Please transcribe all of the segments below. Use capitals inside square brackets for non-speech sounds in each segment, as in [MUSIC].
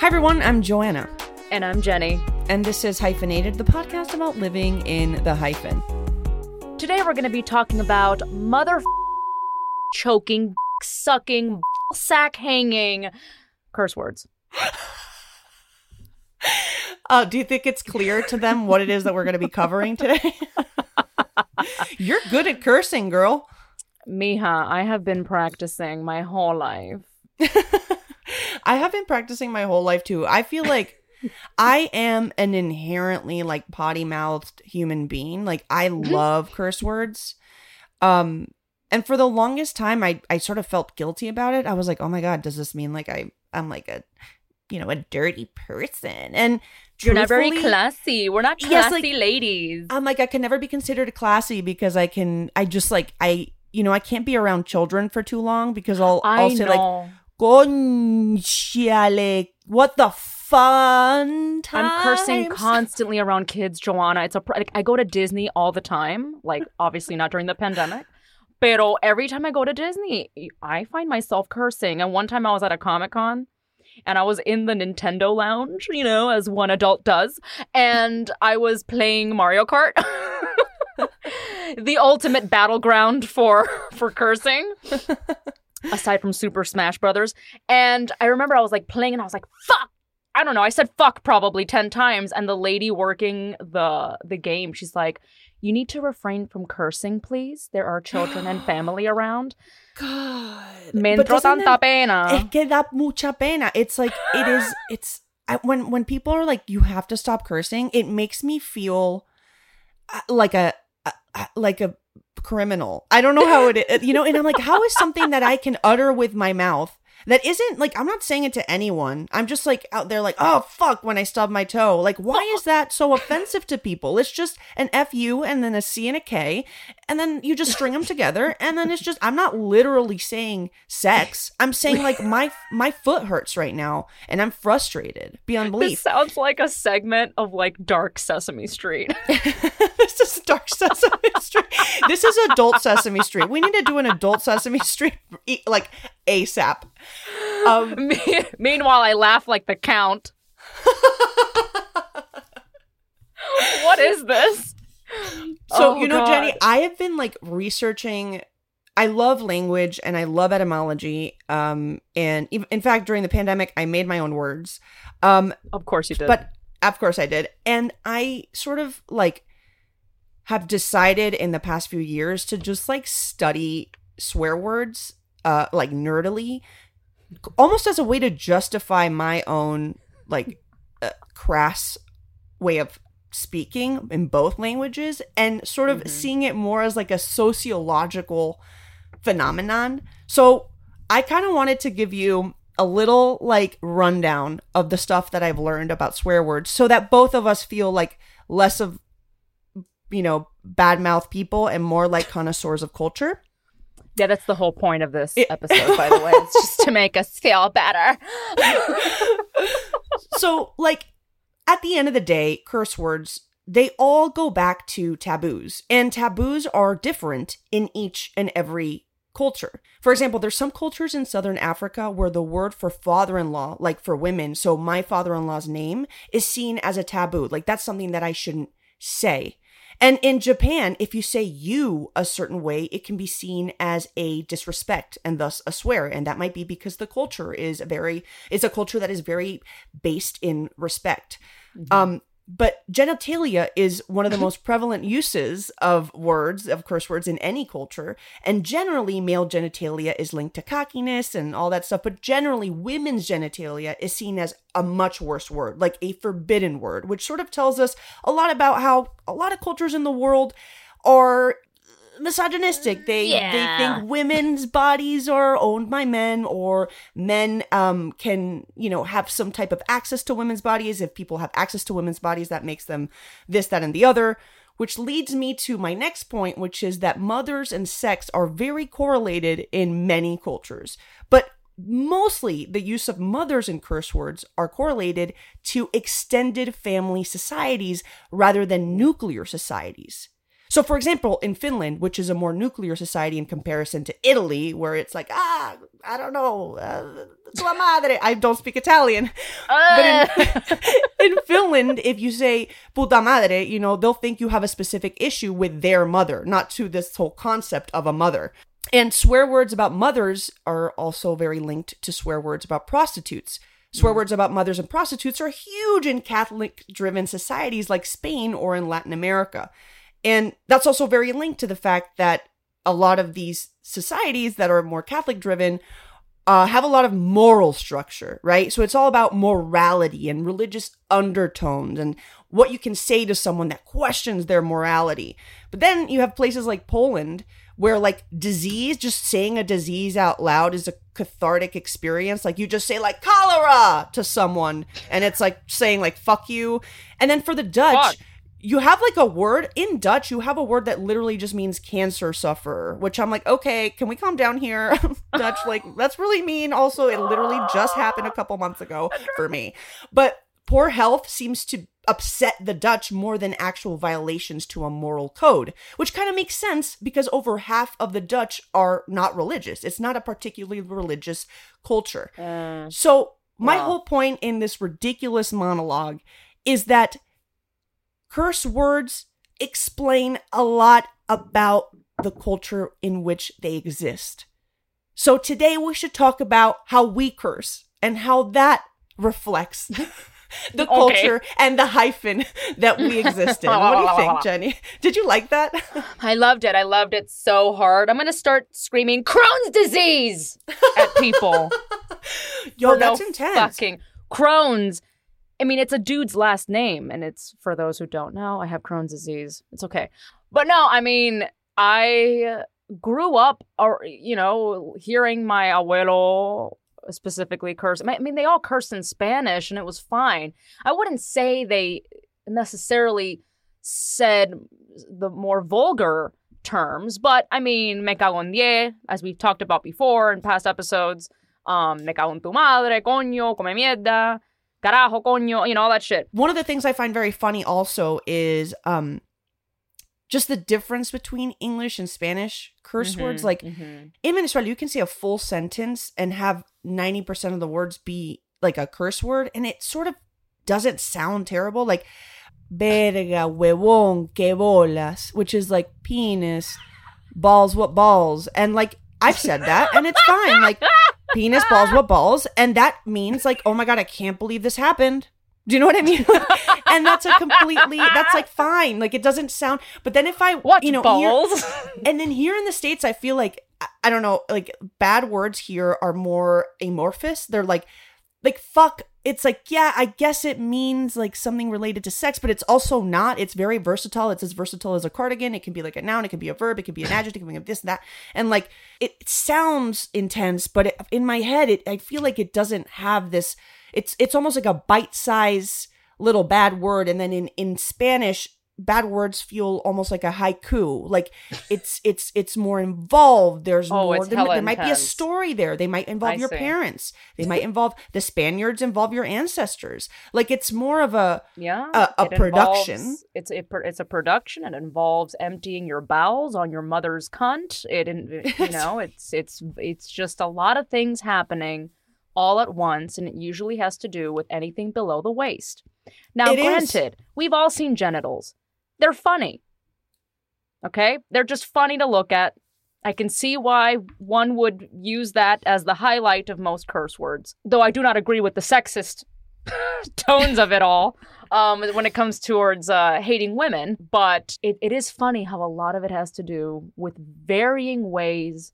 Hi, everyone. I'm Joanna. And I'm Jenny. And this is Hyphenated, the podcast about living in the hyphen. Today we're going to be talking about mother choking, sucking, sack hanging, curse words. [LAUGHS] Uh, do you think it's clear to them what it is that we're going to be covering today? [LAUGHS] You're good at cursing, girl. Mija, I have been practicing my whole life. [LAUGHS] I have been practicing my whole life too. I feel like I am an inherently like potty mouthed human being. Like I Mm-hmm. love curse words. Um and for the longest time I I sort of felt guilty about it. I was like, "Oh my god, does this mean like I I'm like a you know, a dirty person?" And You're not very classy. We're not classy Yes, like- ladies. I'm like I can never be considered classy because I can I just like I you know, I can't be around children for too long because I'll I'll say like what the fun I'm cursing constantly around kids, Joanna. It's a pr- like I go to Disney all the time. Like [LAUGHS] obviously not during the pandemic, pero every time I go to Disney, I find myself cursing. And one time I was at a Comic Con, and I was in the Nintendo lounge, you know, as one adult does, and I was playing Mario Kart. [LAUGHS] [LAUGHS] the ultimate battleground for for cursing aside from Super Smash Brothers. And I remember I was like playing and I was like, fuck. I don't know. I said fuck probably 10 times and the lady working the the game, she's like, "You need to refrain from cursing, please. There are children and [GASPS] family around." God. Me entró tanta that- pena. Es que da mucha pena. It's like it is. [GASPS] It's I, when when people are like, you have to stop cursing. It makes me feel uh, like a, a a- like a criminal. I don't know how it is, you know. And I'm like, how is something that I can utter with my mouth that isn't like I'm not saying it to anyone. I'm just like out there like, oh fuck, when I stub my toe. Like, why is that so [LAUGHS] offensive to people? It's just an F U and then a C and a K, and then you just string them together, and then it's just I'm not literally saying sex. I'm saying like my my foot hurts right now, and I'm frustrated beyond This belief. sounds like a segment of like Dark Sesame Street. [LAUGHS] this is Dark Sesame Street. This is Adult Sesame Street. We need to do an Adult Sesame Street like ASAP. Um, [LAUGHS] Me- Meanwhile, I laugh like the count. [LAUGHS] what is this? So, Oh, you know, Jenny, I have been like researching. I love language and I love etymology. Um, and ev- in fact, during the pandemic, I made my own words. Um, Of course you did. but of course I did. And I sort of like have decided in the past few years to just like study swear words, uh, like nerdily, almost as a way to justify my own like uh, crass way of speaking in both languages and sort of seeing it more as like a sociological phenomenon. So I kind of wanted to give you a little like rundown of the stuff that I've learned about swear words so that both of us feel like less of you know bad mouth people and more like connoisseurs of culture. Yeah, that's the whole point of this episode, by the way. It's just to make us feel better. [LAUGHS] so like at the end of the day curse words they all go back to taboos and taboos are different in each and every culture for example there's some cultures in southern africa where the word for father-in-law like for women so my father-in-law's name is seen as a taboo like that's something that i shouldn't say And in Japan, if you say you a certain way, it can be seen as a disrespect and thus a swear. And that might be because the culture is very, it's a culture that is very based in respect. Um, but genitalia is one of the [LAUGHS] most prevalent uses of words, of curse words in any culture. And generally, male genitalia is linked to cockiness and all that stuff. But generally, women's genitalia is seen as a much worse word, like a forbidden word, which sort of tells us a lot about how a lot of cultures in the world are misogynistic. They Yeah. they think women's bodies are owned by men, or men um can you know have some type of access to women's bodies. If people have access to women's bodies, that makes them this, that, and the other. Which leads me to my next point, which is that mothers and sex are very correlated in many cultures. But mostly the use of mothers and curse words are correlated to extended family societies rather than nuclear societies. So, for example, in Finland, which is a more nuclear society in comparison to Italy, where it's like, ah, I don't know, uh, tua madre. I don't speak Italian. But in, [LAUGHS] in Finland, if you say puta madre, you know, they'll think you have a specific issue with their mother, not to this whole concept of a mother. And swear words about mothers are also very linked to swear words about prostitutes. Swear words about mothers and prostitutes are huge in Catholic driven societies like Spain or in Latin America. And that's also very linked to the fact that a lot of these societies that are more Catholic driven uh, have a lot of moral structure, right? So it's all about morality and religious undertones and what you can say to someone that questions their morality. But then you have places like Poland where like disease, just saying a disease out loud is a cathartic experience. Like you just say like cholera to someone and it's like saying like fuck you. And then for the Dutch, Fuck. You have like a word in Dutch, you have a word that literally just means cancer sufferer, which I'm like, okay, can we calm down here? [LAUGHS] Dutch, like, that's really mean. Also, it literally just happened a couple months ago for me. But poor health seems to upset the Dutch more than actual violations to a moral code, which kind of makes sense because over half of the Dutch are not religious. It's not a particularly religious culture. Mm. So, my Wow. whole point in this ridiculous monologue is that curse words explain a lot about the culture in which they exist. So today we should talk about how we curse and how that reflects [LAUGHS] the culture and the hyphen that we exist in. [LAUGHS] what do you think, Jenny? Did you like that? [LAUGHS] I loved it. I loved it so hard. I'm gonna start screaming Crohn's disease at people. Yo, that's no intense. Fucking Crohn's. I mean, it's a dude's last name, and it's for those who don't know. I have Crohn's disease. It's okay, but no, I mean, I grew up, or you know, hearing my abuelo specifically curse. I mean, they all cursed in Spanish, and it was fine. I wouldn't say they necessarily said the more vulgar terms, but I mean, me cago en die, as we've talked about before in past episodes. Um, me cago en tu madre, coño, come mierda, carajo, coño, you know, all that shit. One of the things I find very funny also is um just the difference between English and Spanish curse Mm-hmm. words. Like in Venezuela, you can say a full sentence and have 90% of the words be like a curse word, and it sort of doesn't sound terrible. Like verga, huevón, que bolas, which is like penis, balls, what balls. And like I've said that, and it's fine. Like [LAUGHS] penis, balls, what balls. And that means like, oh my God, I can't believe this happened. Do you know what I mean? [LAUGHS] and that's a completely, that's like fine. Like it doesn't sound, but then if I, What you know, balls? [LAUGHS] and then here in the states i feel like i don't know like bad words here are more amorphous they're like like fuck it's like yeah i guess it means like something related to sex but it's also not. It's very versatile. It's as versatile as a cardigan. It can be like a noun. It can be a verb. It can be an adjective. It can be this and that. And like it, sounds intense but it, in my head it i feel like it doesn't have this it's it's almost like a bite size little bad word. And then in in spanish bad words feel almost like a haiku like it's it's it's more involved there's Oh, more there, there might be a story there they might involve I your see. parents they might involve the spaniards involve your ancestors like it's more of a Yeah, a- a it production. involves- It's a pro- it's a production. It involves emptying your bowels on your mother's cunt. It [LAUGHS] you know it's it's it's just a lot of things happening all at once, and it usually has to do with anything below the waist. Now, It is. granted, we've all seen genitals. They're funny. Okay? They're just funny to look at. I can see why one would use that as the highlight of most curse words, though I do not agree with the sexist [LAUGHS] tones of it all um, when it comes towards uh, hating women. But it, it is funny how a lot of it has to do with varying ways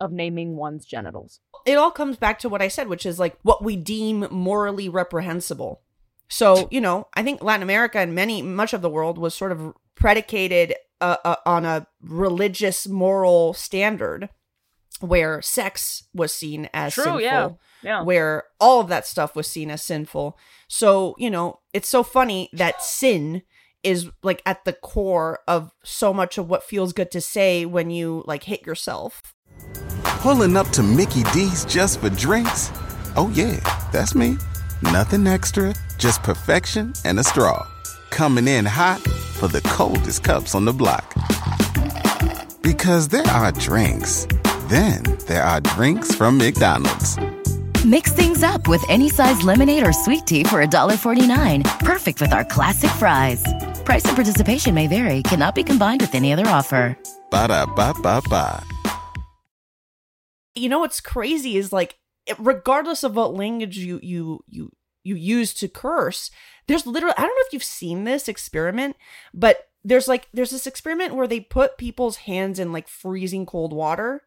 of naming one's genitals. It all comes back to what I said, which is like what we deem morally reprehensible. So, you know, I think Latin America and many, much of the world was sort of predicated uh, uh, on a religious moral standard where sex was seen as True, sinful. yeah. Yeah. where all of that stuff was seen as sinful. So, you know, it's so funny that sin is like at the core of so much of what feels good to say when you like hit yourself. Pulling up to Mickey D's just for drinks? Oh, yeah, that's me. Nothing extra, just perfection and a straw. Coming in hot for the coldest cups on the block. Because there are drinks, then there are drinks from McDonald's. Mix things up with any size lemonade or sweet tea for $1.49. Perfect with our classic fries. Price and participation may vary, cannot be combined with any other offer. Ba da ba ba ba. You know what's crazy is like regardless of what language you you you you use to curse, there's literally I don't know if you've seen this experiment, but there's like there's this experiment where they put people's hands in like freezing cold water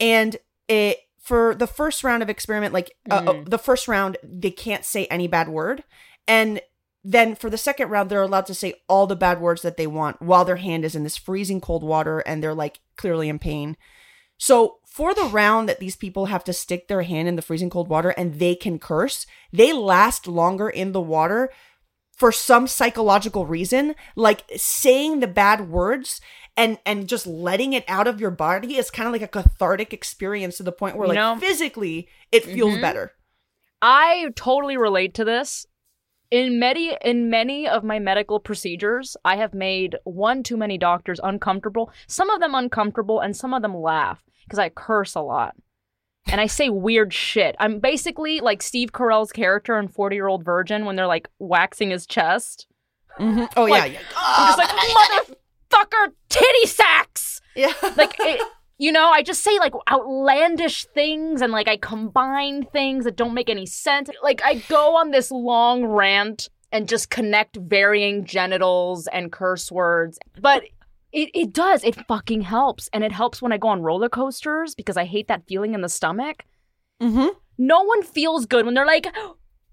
and it for the first round of experiment like uh, uh, the first round they can't say any bad word and then for the second round they're allowed to say all the bad words that they want while their hand is in this freezing cold water and they're like clearly in pain so for the round that these people have to stick their hand in the freezing cold water and they can curse they last longer in the water for some psychological reason like saying the bad words and and just letting it out of your body is kind of like a cathartic experience to the point where You like know- physically it feels Mhm. better I totally relate to this. In many in many of my medical procedures, I have made one too many doctors uncomfortable. Some of them uncomfortable and some of them laugh because I curse a lot. And I say weird shit. I'm basically like Steve Carell's character in 40 Year Old Virgin when they're like waxing his chest. Mm-hmm. [LAUGHS] oh yeah yeah I'm just like, [LAUGHS] motherfucker, titty sacks! yeah like it, you know i just say like outlandish things and like i combine things that don't make any sense. Like i go on this long rant and just connect varying genitals and curse words but it, it does. It fucking helps. And it helps when i go on roller coasters because i hate that feeling in the stomach. Mm-hmm. no one feels good when they're like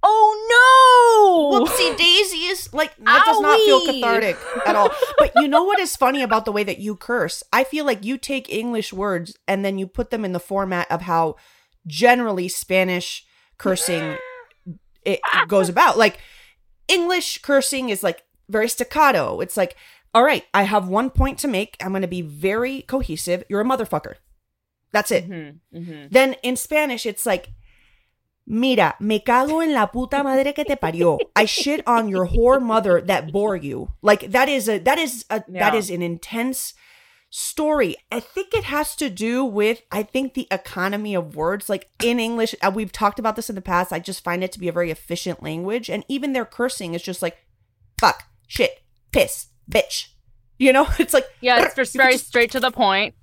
oh no! Whoopsie daisies. Like that does not feel cathartic at all. [LAUGHS] But you know what is funny about the way that you curse? I feel like you take english words and then you put them in the format of how generally spanish cursing [GASPS] it goes about. Like english cursing is like very staccato. It's like all right i have one point to make. I'm going to be very cohesive. You're a motherfucker. That's it. Mhm, mhm. then in Spanish, it's like, Mira, me cago en la puta madre que te parió. I shit on your whore mother that bore you. Like that is a that is a that Yeah. is an intense story. I think it has to do with I think the economy of words. Like in English, uh, we've talked about this in the past. I just find it to be a very efficient language, and even their cursing is just like, fuck, shit, piss, bitch. You know, [LAUGHS] it's like yeah it's just very just- straight to the point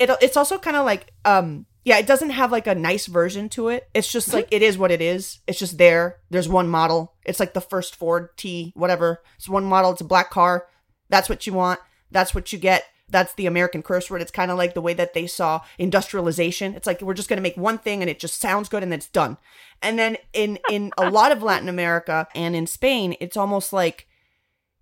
it it's also kind of like um yeah it doesn't have like a nice version to it. It's just like it is what it is. It's just there. There's one model. It's like the first ford t whatever. It's one model. It's a black car. That's what you want. That's what you get. That's the american curse word. It's kind of like the way that they saw industrialization. It's like we're just going to make one thing and it just sounds good and it's done. And then in in a lot of latin america and in spain it's almost like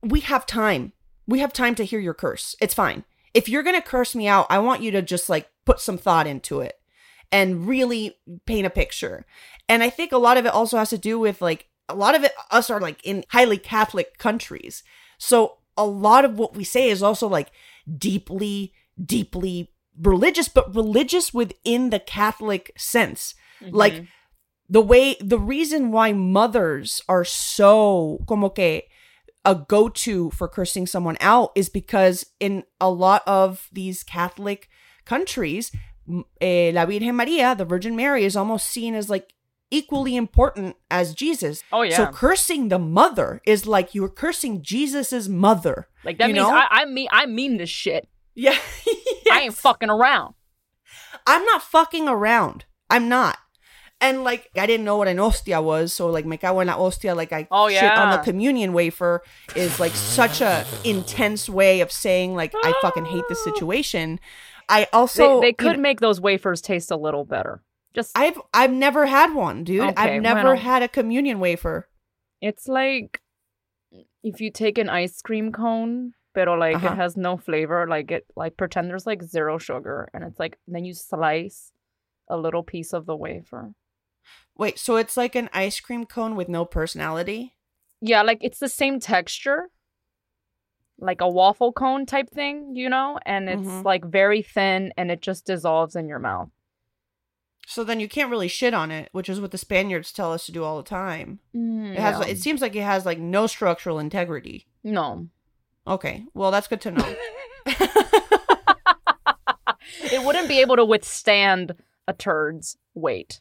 we have time. We have time to hear your curse. It's fine. If you're going to curse me out, I want you to just like put some thought into it and really paint a picture. And I think a lot of it also has to do with like a lot of it us are like in highly Catholic countries. So a lot of what we say is also like deeply deeply religious but religious within the Catholic sense. Mm-hmm. Like the way the reason why mothers are so como que a go-to for cursing someone out is because in a lot of these Catholic countries, eh, La Virgen Maria, the Virgin Mary, is almost seen as like equally important as Jesus. Oh, yeah. So cursing the mother is like you're cursing Jesus's mother. Like that you means know? I, I mean I mean this shit. yeah. [LAUGHS] I ain't fucking around. I'm not fucking around. I'm not. And like I didn't know what an hostia was, so like me cago en la hostia, like I Oh, shit on the communion wafer is like such a intense way of saying like I fucking hate this situation. I also they you could know, make those wafers taste a little better. Just I've I've never had one, dude. Okay, I've never bueno. had a communion wafer. it's like if you take an ice cream cone, but like Uh-huh. it has no flavor, like it like pretend there's like zero sugar and it's like then you slice a little piece of the wafer. Wait, so it's like an ice cream cone with no personality? Yeah, like it's the same texture. Like a waffle cone type thing, you know? And it's Mhm. like very thin and it just dissolves in your mouth. So then you can't really shit on it, which is what the Spaniards tell us to do all the time. Mm, It has yeah. it seems like it has like no structural integrity. no. Okay, well that's good to know. [LAUGHS] [LAUGHS] it wouldn't be able to withstand a turd's weight.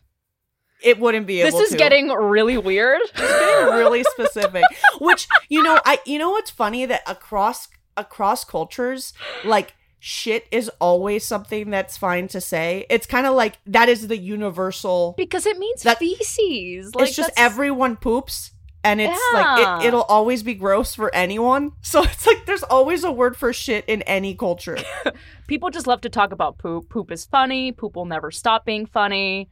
It wouldn't be able This is to. getting really weird. It's getting really [LAUGHS] specific. Which you know, I you know what's funny that across across cultures, like shit is always something that's fine to say. It's kind of like that is the universal. because it means That- feces. Like it's just that's- everyone poops. And it's like Yeah. it, it'll always be gross for anyone. [LAUGHS] So it's like there's always a word for shit in any culture. [LAUGHS] people just love to talk about poop. Poop is funny. Poop will never stop being funny.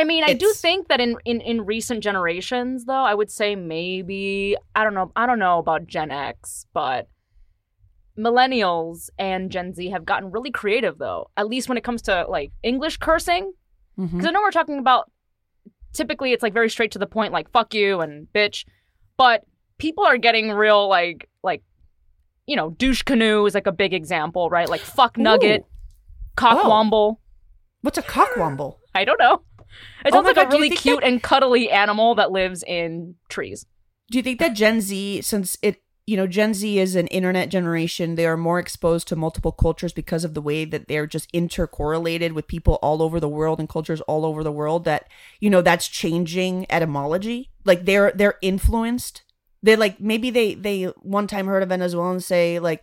I mean, I do think that in, in in recent generations, though, I would say maybe I don't know. I don't know about Gen X, but millennials and Gen Z have gotten really creative, though. At least when it comes to like English cursing, Mm-hmm. because I know we're talking about typically it's like very straight to the point, like "fuck you" and "bitch," but people are getting real like like you know douche canoe is like a big example, right? Like "fuck nugget," Ooh. cockwomble. What's a cockwomble? I don't know. It Oh sounds my like God, a really cute that- and cuddly animal that lives in trees. Do you think that Gen Z, since it, you know, Gen Z is an internet generation, they are more exposed to multiple cultures because of the way that they're just intercorrelated with people all over the world and cultures all over the world. That you know, that's changing etymology. Like they're they're influenced. They like maybe they they one time heard a Venezuelan say like.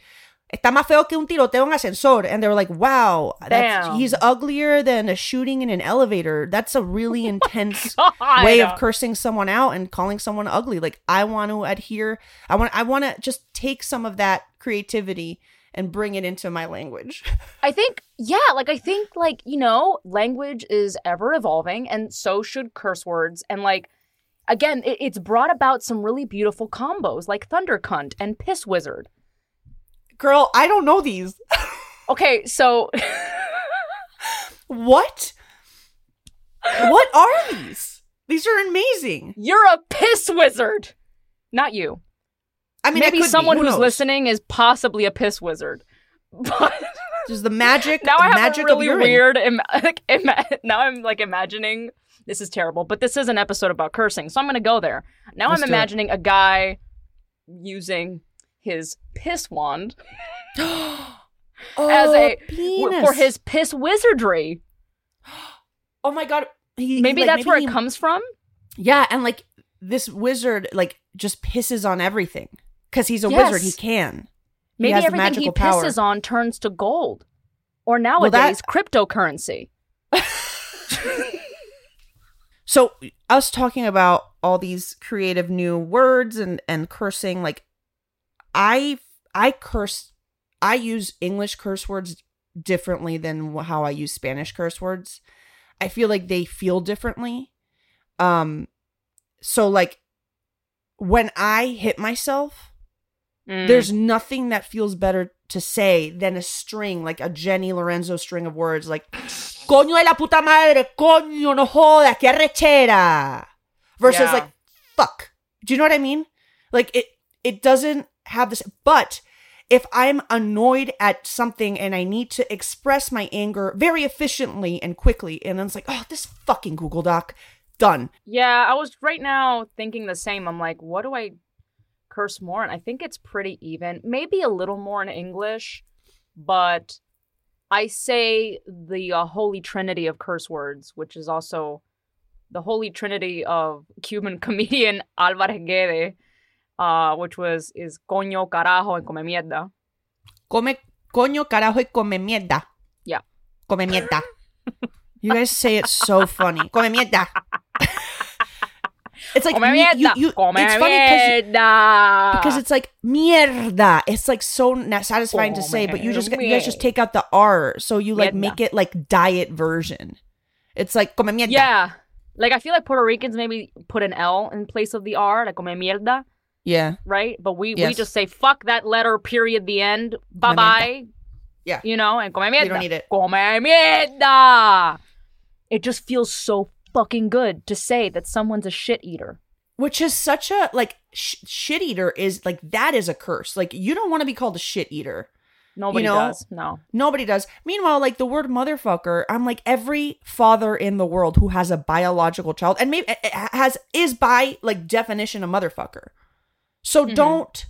Está más feo que un tiroteo en ascensor. And they were like, wow, that's, he's uglier than a shooting in an elevator. That's a really oh intense God. way of cursing someone out and calling someone ugly. Like I want to adhere. I want. I want to just take some of that creativity and bring it into my language. [LAUGHS] I think, yeah, like I think, like you know, language is ever evolving, and so should curse words. And like, again, it, it's brought about some really beautiful combos, like thunder cunt and piss wizard. Girl, I don't know these. [LAUGHS] Okay, so What? what are these? These are amazing. you're a piss wizard, not you. I mean, Maybe someone Who who's knows? listening is possibly a piss wizard. [LAUGHS] But Just the magic. now I have magic a really weird. Im- [LAUGHS] like, ima- now I'm like imagining. This is terrible, but this is an episode about cursing, so I'm gonna go there. Now Let's I'm imagining a guy using his piss wand [GASPS] oh, as a penis. for his piss wizardry. [GASPS] Oh my god. He, Maybe like, that's where he- it comes from. Yeah, and like this wizard, like just pisses on everything because he's a Yes. wizard. He can. He Maybe the everything he power. pisses on turns to gold, or Well, nowadays that- cryptocurrency. [LAUGHS] So us talking about all these creative new words and and cursing, like I I curse, I use English curse words differently than how I use Spanish curse words. I feel like they feel differently. Um, so like when I hit myself, Mm. there's nothing that feels better to say than a string, like a Jenny Lorenzo string of words, like "Coño de la puta madre, coño no joda, que arrechera," versus Yeah. like "fuck." Do you know what I mean? Like it, it doesn't have this. But if I'm annoyed at something and I need to express my anger very efficiently and quickly, and then it's like, "Oh, this fucking Google Doc, done." Yeah, I was right now thinking the same. I'm like, what do I curse more? And I think it's pretty even. Maybe a little more in English, but I say the uh, holy trinity of curse words, which is also the holy trinity of Cuban [LAUGHS] comedian Alvarez Guede, uh, which was is coño, carajo, and come mierda. Come coño carajo y come mierda. Yeah. Come mierda. you guys say it so funny. Come mierda. it's like Come me- mierda. you, you, come it's funny 'cause you- mierda. because it's like mierda. It's like so na- satisfying to say, but you just you guys just take out the R, so you like Mierda. make it like diet version. It's like come mierda. yeah. Like I feel like Puerto Ricans maybe put an L in place of the R, like come mierda, yeah. right? But we we just say fuck that letter, period, the end, bye bye. Yeah. You know, and come mierda. You don't need it. Come mierda. It just feels so fucking good to say that someone's a shit eater. Which is such a like sh- shit eater is like that is a curse. Like you don't want to be called a shit eater. Nobody know, does. No. Nobody does. Meanwhile, like the word motherfucker, I'm like every father in the world who has a biological child and maybe eh, eh, has is by like definition a motherfucker. So Mhm. don't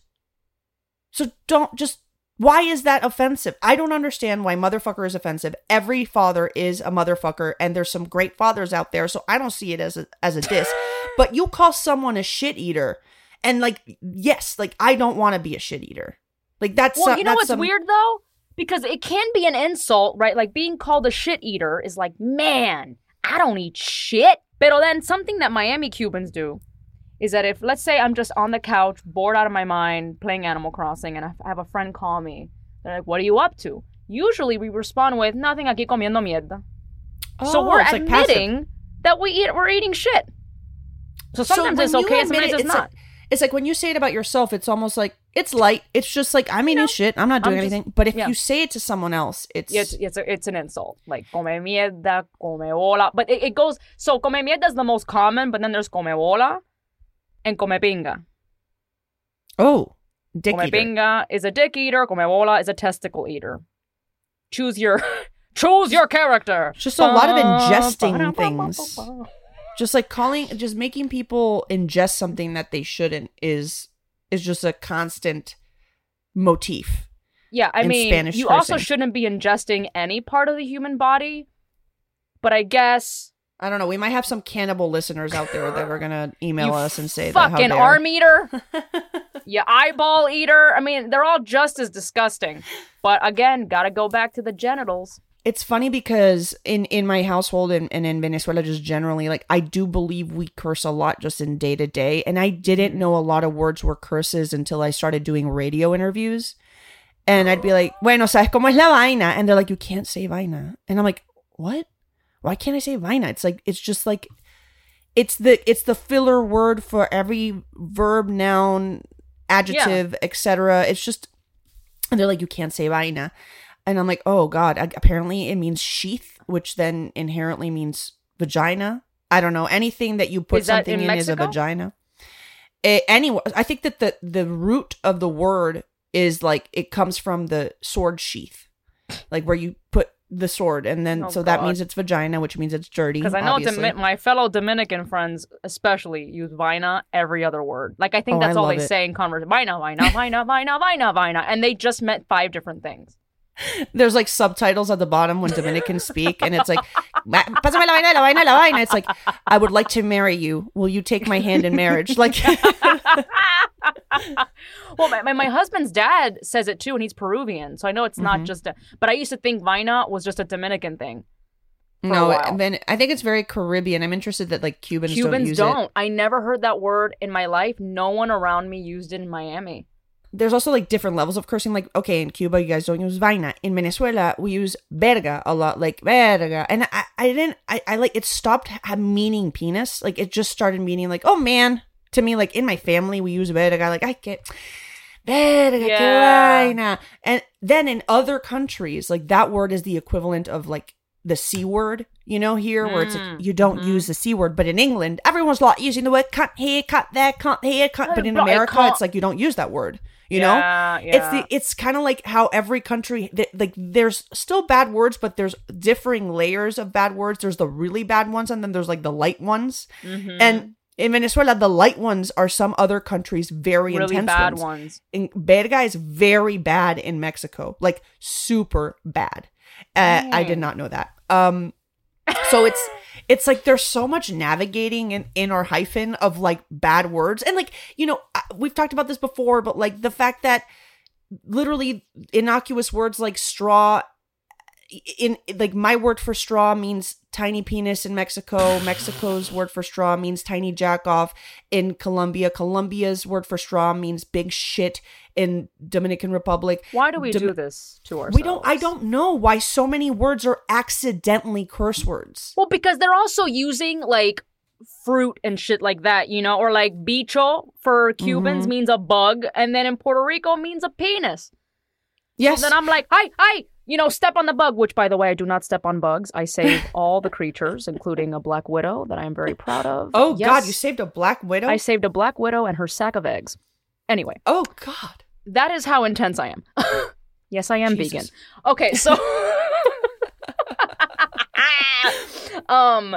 so don't just why is that offensive? I don't understand why motherfucker is offensive. Every father is a motherfucker and there's some great fathers out there, so I don't see it as a as a diss. but you call someone a shit eater and like yes, like I don't want to be a shit eater. Like that's Well, some- you know what's some- weird though? Because it can be an insult, right? Like being called a shit eater is like, man, I don't eat shit. But then something that Miami Cubans do is that if, let's say, I'm just on the couch, bored out of my mind, playing Animal Crossing, and I have a friend call me, they're like, what are you up to? Usually we respond with, nothing, aquí comiendo mierda. so Oh, we're it's like admitting that we eat, we're eating shit. So sometimes when it's okay, and sometimes it, it's, it's not. Like, it's like when you say it about yourself, it's almost like it's light. It's just like I'm eating know, shit. I'm not doing I'm just- anything. But if yeah. you say it to someone else, it's Yeah, it's it's, a, it's an insult. Like come mierda, come bola. But it, it goes so come mierda is the most common, but then there's come bola and come pinga. oh, dick come eater. pinga is a dick eater, come bola is a testicle eater. Choose your [LAUGHS] choose your character. Just a lot of ingesting things. Just like calling, just making people ingest something that they shouldn't is is just a constant motif. Yeah, I mean, Spanish you also shouldn't be ingesting any part of the human body. But I guess I don't know. We might have some cannibal listeners out there that are gonna [LAUGHS] email us and say that fucking dare. arm eater, [LAUGHS] you eyeball eater. I mean, they're all just as disgusting. But again, gotta go back to the genitals. It's funny because in in my household and, and in Venezuela just generally, like I do believe we curse a lot just in day to day. And I didn't mm-hmm. know a lot of words were curses until I started doing radio interviews. And I'd be like, bueno, sabes cómo es la vaina? And they're like, you can't say vaina. And I'm like, what? Why can't I say vaina? It's like it's just like it's the it's the filler word for every verb, noun, adjective, etc. It's just and they're like, you can't say vaina. And I'm like, oh God, ag- apparently it means sheath, which then inherently means vagina. I don't know. Anything that you put Is something in in, is a vagina. Eh, anyway, I think that the, the root of the word is like, it comes from the sword sheath, like where you put the sword. And then, Oh, so that means it's vagina, which means it's dirty. Because I know obviously. Domi- my fellow Dominican friends, especially, use vina every other word. Like I think Oh, that's I all they it. say in conversation. Vina, vina, vina, vina, vina, vina, and they just meant five different things. There's like subtitles at the bottom when Dominicans speak, and it's like, "Ma- "Pásame la vaina, la vaina, la vaina." It's like, I would like to marry you. Will you take my hand in marriage? Like, [LAUGHS] well, my, my, my husband's dad says it too, and he's Peruvian, so I know it's Mm-hmm. not just a. But I used to think vina was just a Dominican thing. no, then I think it's very Caribbean. I'm interested that like Cubans, don't Cubans don't. it. I never heard that word in my life. No one around me used it in Miami. There's also like different levels of cursing. Like, okay, in Cuba, you guys don't use vaina. In Venezuela, we use verga a lot, like verga. And I, I didn't, I, I like it stopped meaning penis. Like, it just started meaning like, oh man. To me, like in my family, we use verga. Like, I get verga, Yeah. vaina. And then in other countries, like that word is the equivalent of like the c word. You know, here where it's like Mm, you don't mhm. use the c word, but in England, everyone's like using the word cunt here, cunt there, cunt here, cunt. But in But America, it's like you don't use that word. You know, yeah, it's the it's kind of like how every country th- like there's still bad words but there's differing layers of bad words there's the really bad ones and then there's like the light ones Mhm. and in venezuela the light ones are some other countries very really intense bad ones. ones. In, verga is very bad in mexico like super bad uh, i did not know that um so it's it's like there's so much navigating in, in our hyphen of like bad words. And like you know we've talked about this before but like the fact that literally innocuous words like straw in like my word for straw means tiny penis in Mexico. Mexico's word for straw means tiny jack off in Colombia. Colombia's word for straw means big shit in Dominican Republic. Why do we Dom- do this to ourselves? We don't I don't know why so many words are accidentally curse words. Well, because they're also using like fruit and shit like that, you know, or like bicho for Cubans Mhm. means a bug, and then in Puerto Rico means a penis. Yes. Then I'm like, hi, hi, you know, step on the bug, which by the way, I do not step on bugs. I save [LAUGHS] all the creatures, including a black widow that I am very proud of. oh Yes, god, you saved a black widow? I saved a black widow and her sack of eggs. Anyway, oh god. that is how intense I am. [LAUGHS] yes, I am Jesus. vegan. Okay, so [LAUGHS] um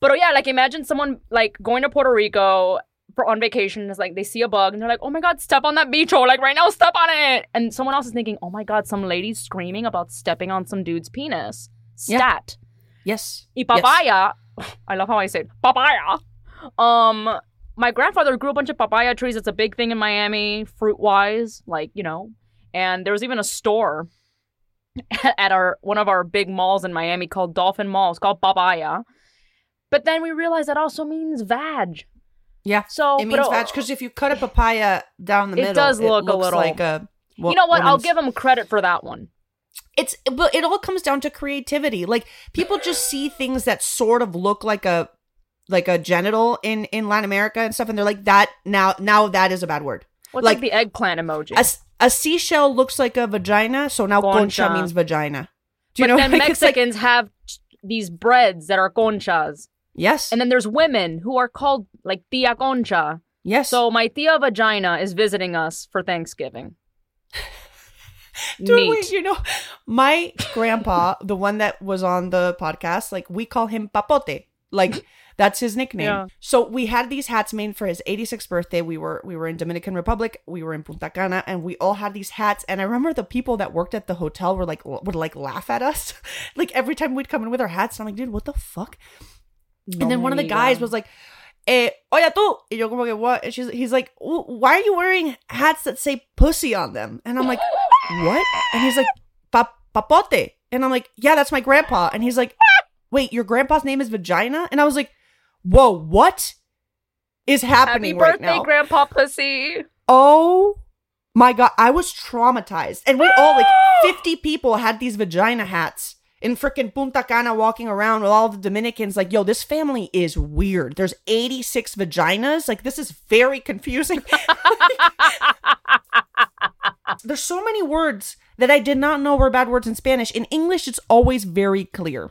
but oh yeah, like imagine someone like going to Puerto Rico for on vacation is like they see a bug and they're like, "Oh my god, step on that beach or like right now step on it." And someone else is thinking, "Oh my god, some lady's screaming about stepping on some dude's penis." Yeah. Stat. Yes. Y Yes. papaya, [SIGHS] I love how I say it, papaya. Um, my grandfather grew a bunch of papaya trees. It's a big thing in Miami, fruit wise, like you know. And there was even a store [LAUGHS] at our one of our big malls in Miami called Dolphin Mall. It's called Papaya. But then we realized that also means vag. Yeah. So it means vag because if you cut a papaya down the middle, It middle, does look a looks little- like a. wo- you know what? I'll give them credit for that one. it's but it all comes down to creativity like people just see things that sort of look like a like a genital in in latin america and stuff and they're like that now now that is a bad word What's Like- like, the eggplant emoji? A seashell looks like a vagina so now concha, Concha. means vagina do you but know then it's like- Mexicans have these breads that are conchas. Yes And then there's women who are called like tia concha. yes So my tia vagina is visiting us for Thanksgiving. [LAUGHS] Dude, Neat. wait, you know, my grandpa, [LAUGHS] the one that was on the podcast, like we call him Papote. Like [LAUGHS] that's his nickname. Yeah. So we had these hats made for his 86th birthday. We were we were in Dominican Republic, we were in Punta Cana, and we all had these hats. And I remember the people that worked at the hotel were like would like laugh at us, like every time we'd come in with our hats. I'm like, dude, what the fuck? And then one of the guys was like, eh, oye tú. Y yo como que, what? And she's, he's like, why are you wearing hats that say pussy on them? And I'm like, what? And he's like, "Pa- papote. And I'm like, yeah, that's my grandpa. And he's like, wait, your grandpa's name is vagina? And I was like, whoa, what is Happy happening right birthday, now? Grandpa Pussy. oh my god, I was traumatized. And we all like [GASPS] 50 people had these vagina hats in freaking Punta Cana walking around with all the Dominicans like, yo, this family is weird. There's 86 vaginas. Like this is very confusing. [LAUGHS] There's so many words that I did not know were bad words in Spanish. In English, it's always very clear.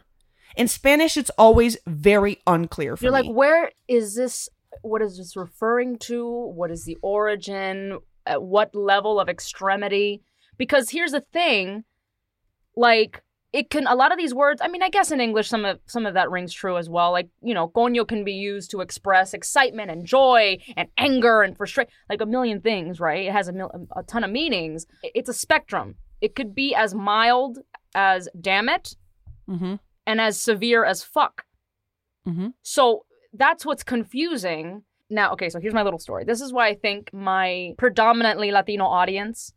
In Spanish, it's always very unclear for You're me. like, where is this? What is this referring to? What is the origin? At what level of extremity? Because here's the thing, like it can a lot of these words. I mean, I guess in English some of some of that rings true as well. Like you know, coño can be used to express excitement and joy and anger and frustration, like a million things, right? It has a, mil- a ton of meanings. It's a spectrum. It could be as mild as damn it mm-hmm. and as severe as fuck. Mm-hmm. So that's what's confusing. Now, okay, so here's my little story. This is why I think my predominantly Latino audience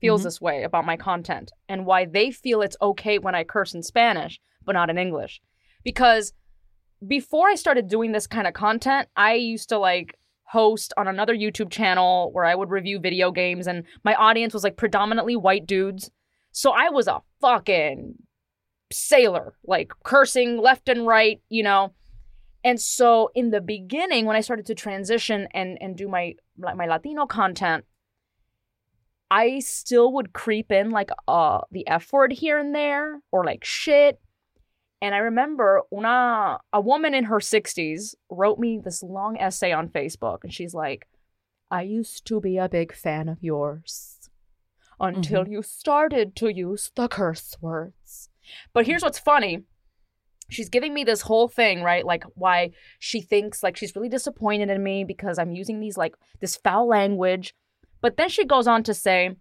feels Mhm. this way about my content and why they feel it's okay when I curse in Spanish, but not in English. Because before I started doing this kind of content, I used to like host on another YouTube channel where I would review video games, and my audience was like predominantly white dudes. So I was a fucking sailor, like cursing left and right, you know. And so in the beginning, when I started to transition and and do my like my Latino content, I still would creep in like uh the F word here and there or like shit. And I remember una a woman in her 60s wrote me this long essay on Facebook and she's like, I used to be a big fan of yours until you started to use the curse words. But here's what's funny. She's giving me this whole thing, right? Like why she thinks like she's really disappointed in me because I'm using these like this foul language. But then she goes on to say,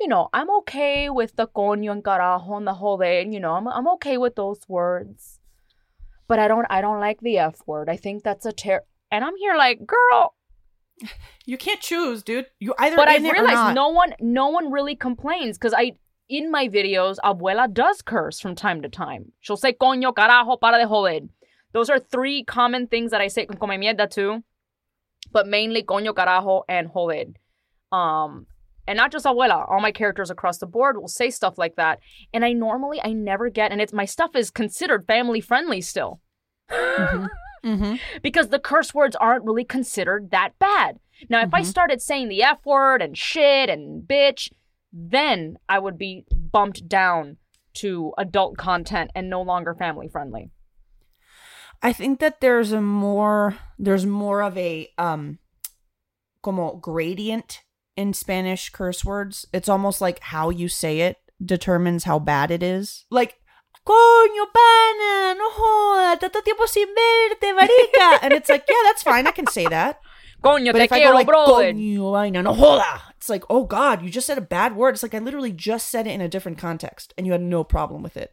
you know, I'm okay with the coño and carajo and the whole thing, you know, I'm, I'm okay with those words. but I don't I don't like the F word. I think that's a ter and I'm here like, girl, You can't choose, dude. You either but I in it or realized no one no one really complains because I in my videos, abuela does curse from time to time. She'll say coño, carajo, para de joder. Those are three common things that I say con come mierda too, but mainly coño, carajo, and joder. Um, and not just abuela. All my characters across the board will say stuff like that, and I normally I never get, and it's my stuff is considered family friendly still. Mm-hmm. [LAUGHS] because the curse words aren't really considered that bad. Now, if I Mhm. started saying the F word and shit and bitch, then I would be bumped down to adult content and no longer family friendly. I think that there's a more there's more of a um como gradient in Spanish curse words. It's almost like how you say it determines how bad it is. Like Coño, pana, no joda, tanto tiempo sin verte, marica. [LAUGHS] And it's like, yeah, that's fine. I can say that. Coño, But te if I go like, brother. coño, vaina, no joda. It's like, oh God, you just said a bad word. It's like I literally just said it in a different context and you had no problem with it.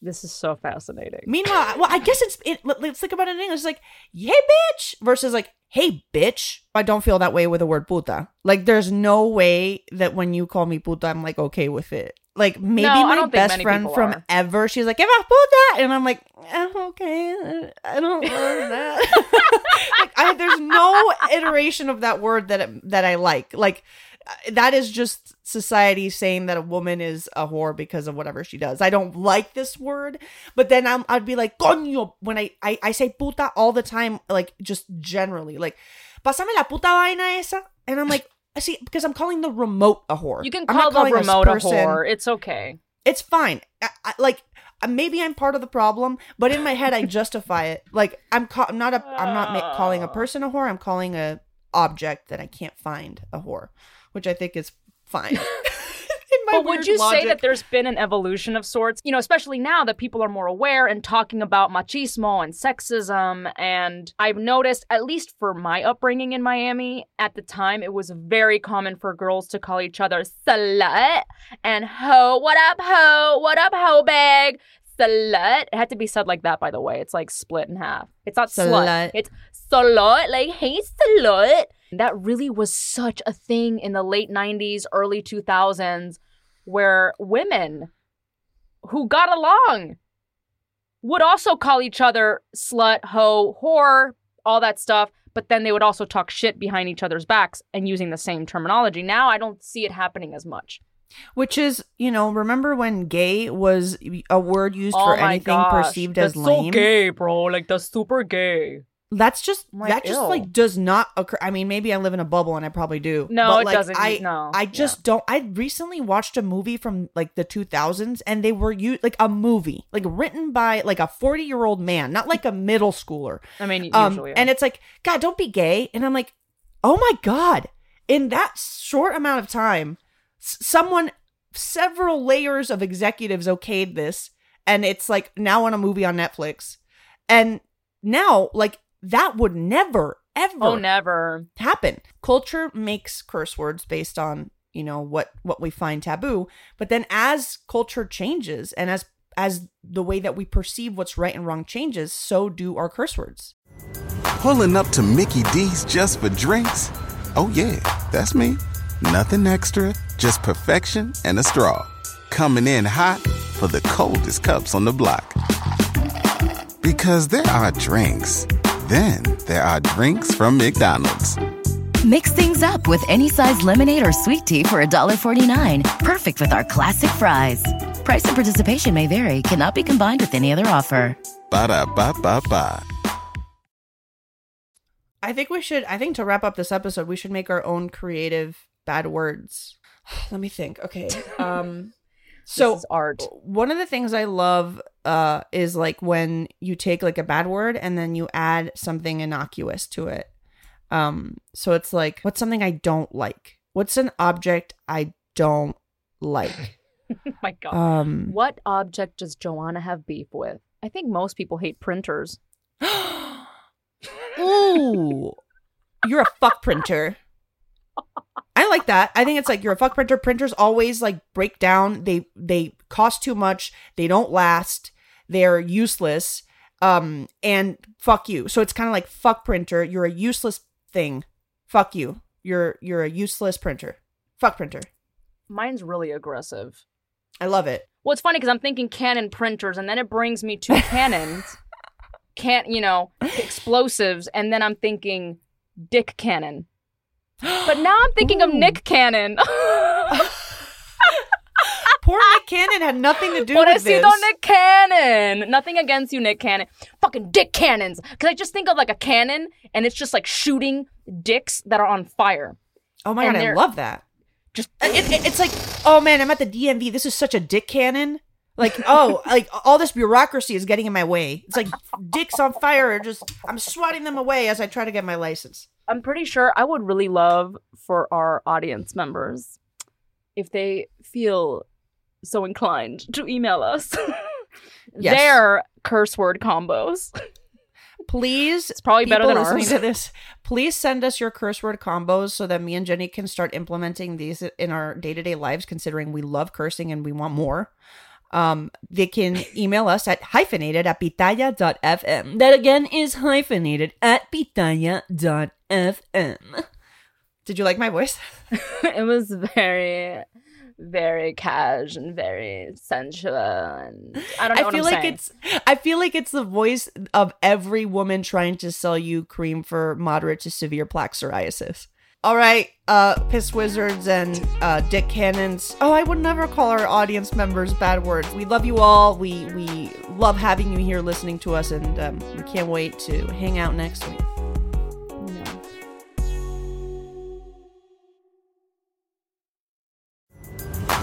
This is so fascinating. Meanwhile, well, I guess it's it, let- let's think about it in English. It's like, hey, bitch, versus like, hey, bitch. I don't feel that way with the word puta. Like, there's no way that when you call me puta, I'm like okay with it. Like, maybe No, my best friend from are. ever, she's like, "¿Qué vas, puta?" And I'm like, eh, okay, I don't love that. [LAUGHS] like, I, there's no iteration of that word that it, that I like. Like, uh, that is just society saying that a woman is a whore because of whatever she does. I don't like this word, but then I'm, I'd be like, coño, when I, I, I say puta all the time, like just generally, like, pásame la puta vaina esa. And I'm like, I see, because I'm calling the remote a whore. You can call the remote a whore. It's okay. It's fine. I, I, like, uh, maybe I'm part of the problem, but in my head, I justify it. Like, I'm, ca- I'm not a, I'm not ma- calling a person a whore. I'm calling a object that I can't find a whore, which I think is fine. [LAUGHS] In my But would weird you say that there's been an evolution of sorts? You know, especially now that people are more aware and talking about machismo and sexism. And I've noticed, at least for my upbringing in Miami, at the time, it was very common for girls to call each other slut and ho. What up, ho? What up, ho bag? Slut. It had to be said like that, by the way. It's like split in half. It's not slut. Slut. It's slut. Like, hey, slut. That really was such a thing in the late 90s, early 2000s, where women who got along would also call each other slut, hoe, whore, all that stuff, but then they would also talk shit behind each other's backs and using the same terminology. Now I don't see it happening as much. Which is, you know, remember when gay was a word used oh for anything gosh, perceived as lame? so gay, bro. Like that's super gay. That's just Like, that just ew. like does not occur. I mean, maybe I live in a bubble and I probably do. No, but, it like, doesn't. I no, I just don't. I recently watched a movie from like the 2000s, and they were you like a movie like written by like a 40 year old man, not like a middle schooler. I mean, Um, usually, and it's like, God, don't be gay. And I'm like, oh my God, in that short amount of time, s- someone, several layers of executives okayed this. And it's like now on a movie on Netflix. And now, like, that would never, ever oh, never. happen. Culture makes curse words based on, you know, what what we find taboo, but then as culture changes and as as the way that we perceive what's right and wrong changes, so do our curse words. Pulling up to Mickey D's just for drinks? Oh, yeah, that's me. Nothing extra, just perfection and a straw. Coming in hot for the coldest cups on the block. Because there are drinks, then there are drinks from McDonald's. Mix things up with any size lemonade or sweet tea for $1.49. Perfect with our classic fries. Price and participation may vary, cannot be combined with any other offer. Ba da ba ba ba. I think we should I think to wrap up this episode, we should make our own creative bad words. [SIGHS] Let me think. Okay. [LAUGHS] Um so art. one of the things I love uh is like when you take like a bad word and then you add something innocuous to it. Um so it's like what's something I don't like? What's an object I don't like? [LAUGHS] Oh my god. Um what object does Joanna have beef with? I think most people hate printers. [GASPS] [LAUGHS] Ooh. You're a fuck printer. [LAUGHS] Like that. I think it's like you're a fuck printer. Printers always like break down. They they cost too much. They don't last. They're useless. Um, and fuck you. So it's kind of like fuck printer. You're a useless thing. Fuck you. You're you're a useless printer. Fuck printer. Mine's really aggressive. I love it. Well, it's funny because I'm thinking Canon printers, and then it brings me to cannons, [LAUGHS] can't you know, explosives, and then I'm thinking Dick Cannon. But now I'm thinking of [GASPS] Nick Cannon. [LAUGHS] Poor Nick Cannon had nothing to do with this. Nick Cannon. Nothing against you, Nick Cannon. Fucking dick cannons. Because I just think of like a cannon, and it's just like shooting dicks that are on fire. Oh my and god, I love that. Just It, it- it's like, oh man, I'm at the DMV. This is such a dick cannon. Like, [LAUGHS] oh, like all this bureaucracy is getting in my way. It's like dicks on fire are just. I'm swatting them away as I try to get my license. I'm pretty sure I would really love for our audience members if they feel so inclined to email us [LAUGHS] Yes. their curse word combos. Please, It's probably better than listening ours. to this, please send us your curse word combos so that me and Jenny can start implementing these in our day to day lives. Considering we love cursing and we want more. Um, they can [LAUGHS] email us at hyphenated at pitaya.fm. That again is hyphenated at pitaya.fm. Did you like my voice? [LAUGHS] it was very, very cash and very sensual, and I don't know I what feel like saying. it's I feel like it's the voice of every woman trying to sell you cream for moderate to severe plaque psoriasis. All right, uh, piss wizards and uh, dick cannons. Oh, I would never call our audience members bad words. We love you all. We we love having you here listening to us, and um, we can't wait to hang out next week.